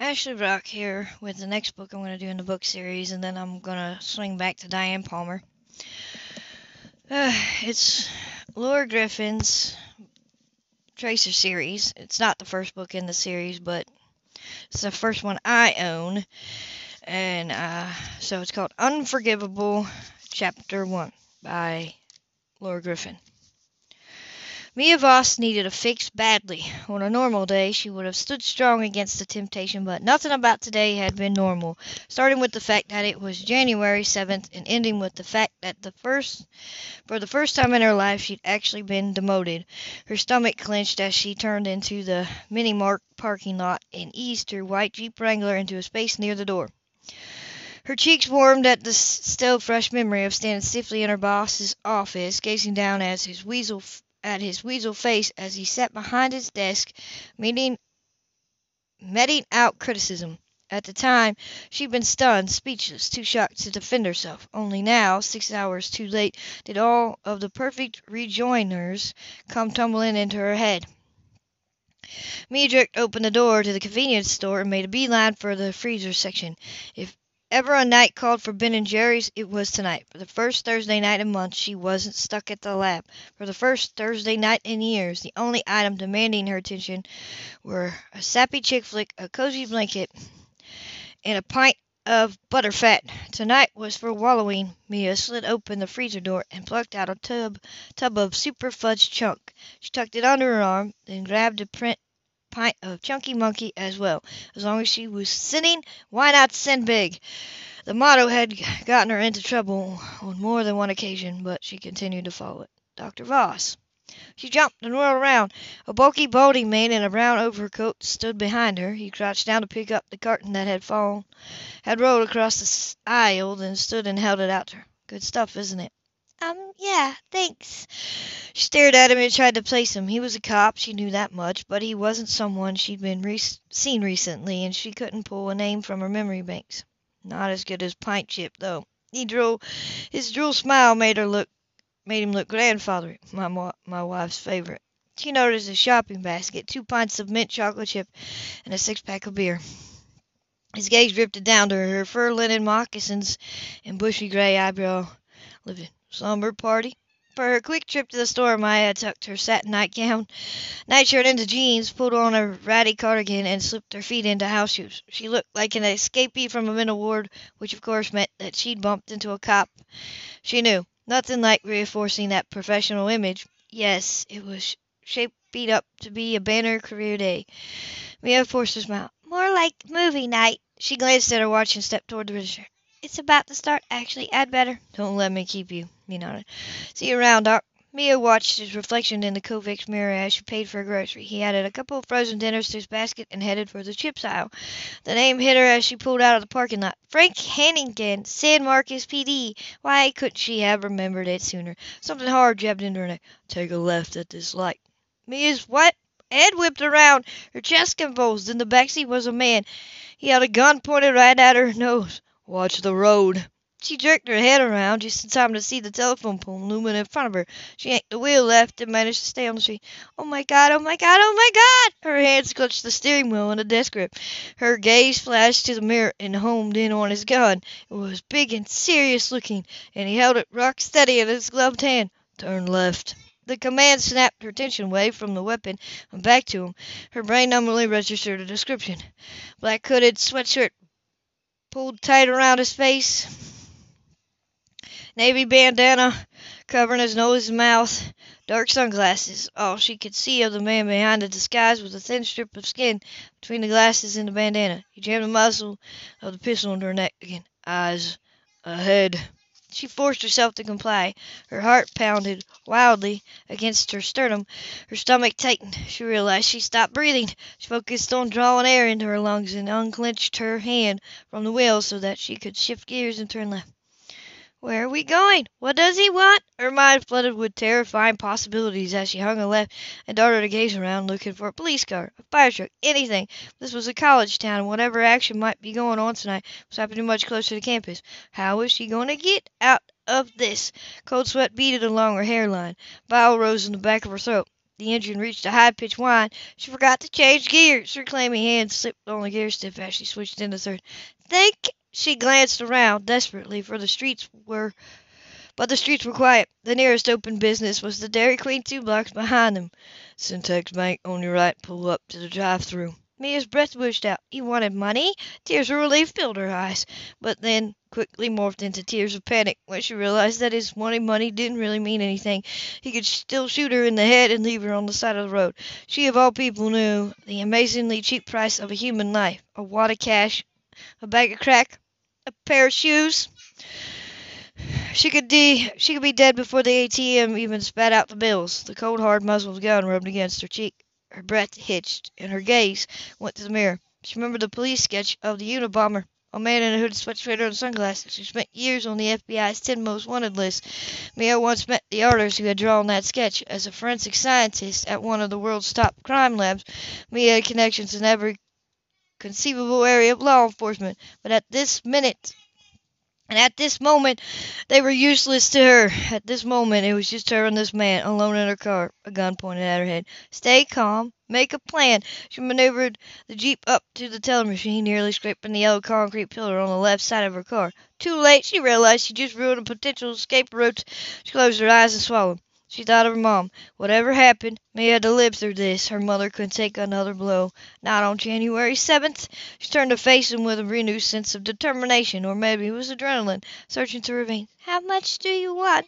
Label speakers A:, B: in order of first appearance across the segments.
A: Ashley Brock here with the next book I'm going to do in the book series, and then I'm going to swing back to Diane Palmer. Uh, it's Laura Griffin's Tracer series. It's not the first book in the series, but it's the first one I own. And uh, so it's called Unforgivable, Chapter 1 by Laura Griffin. Mia Voss needed a fix badly. On a normal day, she would have stood strong against the temptation, but nothing about today had been normal, starting with the fact that it was January 7th and ending with the fact that the first for the first time in her life she'd actually been demoted. Her stomach clenched as she turned into the mini mark parking lot and eased her white Jeep Wrangler into a space near the door. Her cheeks warmed at the still fresh memory of standing stiffly in her boss's office, gazing down as his weasel at his weasel face as he sat behind his desk, meeting, meting out criticism. At the time, she'd been stunned, speechless, too shocked to defend herself. Only now, six hours too late, did all of the perfect rejoinders come tumbling into her head. Mia jerked open the door to the convenience store and made a beeline for the freezer section. If ever a night called for Ben and Jerry's, it was tonight. For the first Thursday night in months, she wasn't stuck at the lab. For the first Thursday night in years, the only item demanding her attention were a sappy chick flick, a cozy blanket, and a pint of butterfat. Tonight was for wallowing. Mia slid open the freezer door and plucked out a tub tub of super fudge chunk. She tucked it under her arm, then grabbed a print pint of uh, Chunky Monkey as well. As long as she was sinning, why not sin big? The motto had gotten her into trouble on more than one occasion, but she continued to follow it. Dr. Voss. She jumped and whirled around. A bulky, balding man in a brown overcoat stood behind her. He crouched down to pick up the carton that had fallen, had rolled across the aisle, then stood and held it out to her. Good stuff, isn't it?
B: Um, yeah, thanks.
A: She stared at him and tried to place him. He was a cop, she knew that much, but he wasn't someone she'd been re- seen recently, and she couldn't pull a name from her memory banks. Not as good as Pint Chip, though. He drool. His droll smile made her look, made him look grandfathery. My my wife's favorite. She noticed a shopping basket, two pints of mint chocolate chip, and a six pack of beer. His gaze drifted down to her, fur linen moccasins and bushy gray eyebrow. Living slumber party. For her quick trip to the store, Maya tucked her satin nightgown, nightshirt into jeans, pulled on a ratty cardigan, and slipped her feet into house shoes. She looked like an escapee from a mental ward, which of course meant that she'd bumped into a cop. She knew. Nothing like reinforcing that professional image. Yes, it was shaping up to be a banner career day. Mia forced a smile.
B: More like movie night.
A: She glanced at her watch and stepped toward the register.
B: It's about to start, actually. I'd better.
A: Don't let me keep you. He nodded. See you around, Doc. Mia watched his reflection in the convex mirror as she paid for her grocery. He added a couple of frozen dinners to his basket and headed for the chips aisle. The name hit her as she pulled out of the parking lot. Frank Hannington, San Marcos PD. Why couldn't she have remembered it sooner? Something hard jabbed into her neck. Take a left at this light. Mia's what? Head whipped around. Her chest convulsed. In the backseat was a man. He had a gun pointed right at her nose. Watch the road. She jerked her head around just in time to see the telephone pole looming in front of her. She yanked the wheel left and managed to stay on the street. Oh my god, oh my god, oh my god! Her hands clutched the steering wheel and the desk grip. Her gaze flashed to the mirror and homed in on his gun. It was big and serious looking, and he held it rock steady in his gloved hand. Turn left. The command snapped her attention away from the weapon and back to him. Her brain numbly registered a description. Black hooded sweatshirt, pulled tight around his face, navy bandana covering his nose and mouth, dark sunglasses. All she could see of the man behind the disguise was a thin strip of skin between the glasses and the bandana. He jammed the muzzle of the pistol into her neck again. Eyes ahead. She forced herself to comply. Her heart pounded wildly against her sternum. Her stomach tightened. She realized she stopped breathing. She focused on drawing air into her lungs and unclenched her hand from the wheel so that she could shift gears and turn left. Where are we going? What does he want? Her mind flooded with terrifying possibilities as she hung a left and darted a gaze around, looking for a police car, a fire truck, anything. This was a college town, and whatever action might be going on tonight was happening much closer to campus. How was she going to get out of this? Cold sweat beaded along her hairline. Bile rose in the back of her throat. The engine reached a high-pitched whine. She forgot to change gears. Her clammy hand slipped on the gear stick as she switched into third. Think she glanced around desperately, for the streets were but the streets were quiet. The nearest open business was the Dairy Queen two blocks behind them. Syntax Bank on your right. Pull up to the drive-through. Mia's breath whooshed out. He wanted money? Tears of relief filled her eyes, but then quickly morphed into tears of panic when she realized that his wanting money didn't really mean anything. He could still shoot her in the head and leave her on the side of the road. She, of all people, knew the amazingly cheap price of a human life. A wad of cash, a bag of crack, a pair of shoes. She could de- she could be dead before the ATM even spat out the bills. The cold hard muzzle of the gun rubbed against her cheek. Her breath hitched, and her gaze went to the mirror. She remembered the police sketch of the Unabomber, a man in a hooded sweatshirt and sunglasses, who spent years on the FBI's 10 most wanted list. Mia once met the artist who had drawn that sketch. As a forensic scientist at one of the world's top crime labs, Mia had connections in every conceivable area of law enforcement. But at this minute, and at this moment, they were useless to her. At this moment, it was just her and this man, alone in her car, a gun pointed at her head. Stay calm. Make a plan. She maneuvered the Jeep up to the teller machine, nearly scraping the yellow concrete pillar on the left side of her car. Too late, she realized she just ruined a potential escape route. She closed her eyes and swallowed. She thought of her mom. Whatever happened, Mia had to live through this. Her mother couldn't take another blow. Not on January 7th. She turned to face him with a renewed sense of determination, or maybe it was adrenaline, searching through her veins.
B: How much do you want?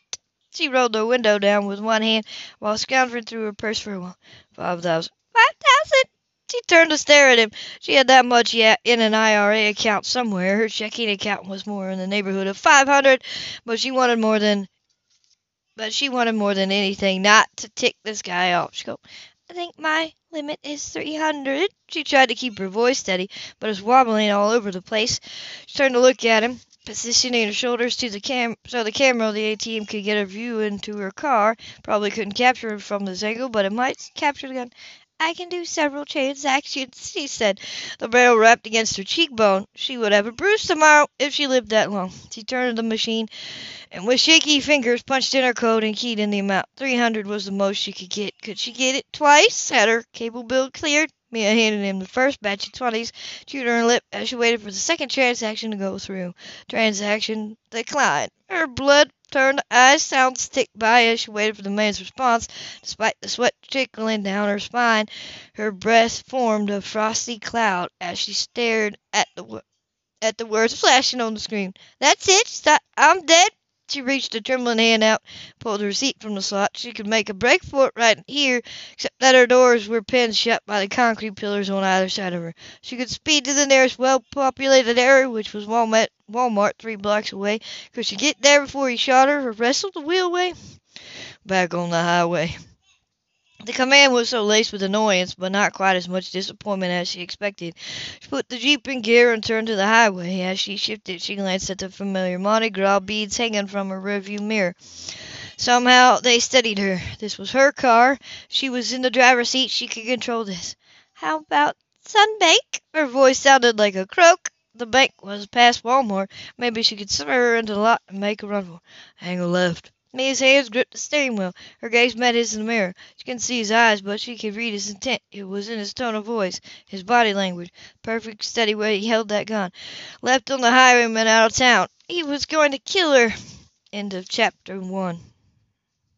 A: She rolled the window down with one hand while scoundering through her purse for a while. Five thousand.
B: Five thousand?
A: She turned to stare at him. She had that much yet in an IRA account somewhere. Her checking account was more in the neighborhood of five hundred, but she wanted more than but she wanted more than anything not to tick this guy off. She go,
B: I think my limit is three hundred.
A: She tried to keep her voice steady, but it was wobbling all over the place. She turned to look at him, positioning her shoulders to the cam so the camera of the ATM could get a view into her car. Probably couldn't capture her from this angle, but it might capture the gun.
B: I can do several transactions,
A: she said, the barrel rapped against her cheekbone. She would have a bruise tomorrow if she lived that long. She turned to the machine and with shaky fingers punched in her code and keyed in the amount. Three hundred was the most she could get. Could she get it twice? Had her cable bill cleared? Mia handed him the first batch of twenties, chewed her lip as she waited for the second transaction to go through. Transaction declined. Her blood turned eyes sounds stick by as she waited for the man's response. Despite the sweat trickling down her spine, her breast formed a frosty cloud as she stared at the at the words flashing on the screen. That's it. I'm dead. She reached a trembling hand out, pulled her receipt from the slot. She could make a break for it right here, except that her doors were pinned shut by the concrete pillars on either side of her. She could speed to the nearest well-populated area, which was Walmart, Walmart three blocks away. Could she get there before he shot her or wrestled the wheel away? Back on the highway. The command was so laced with annoyance, but not quite as much disappointment as she expected. She put the Jeep in gear and turned to the highway. As she shifted, she glanced at the familiar Mardi Gras beads hanging from her rearview mirror. Somehow they steadied her. This was her car. She was in the driver's seat. She could control this.
B: How about Sunbank?
A: Her voice sounded like a croak. The bank was past Walmart. Maybe she could spur into the lot and make a run for it. Hang a left. Mia's hands gripped the steering wheel. Her gaze met his in the mirror. She couldn't see his eyes, but she could read his intent. It was in his tone of voice, his body language, perfect steady way he held that gun. Left on the highway and out of town. He was going to kill her. End of chapter one.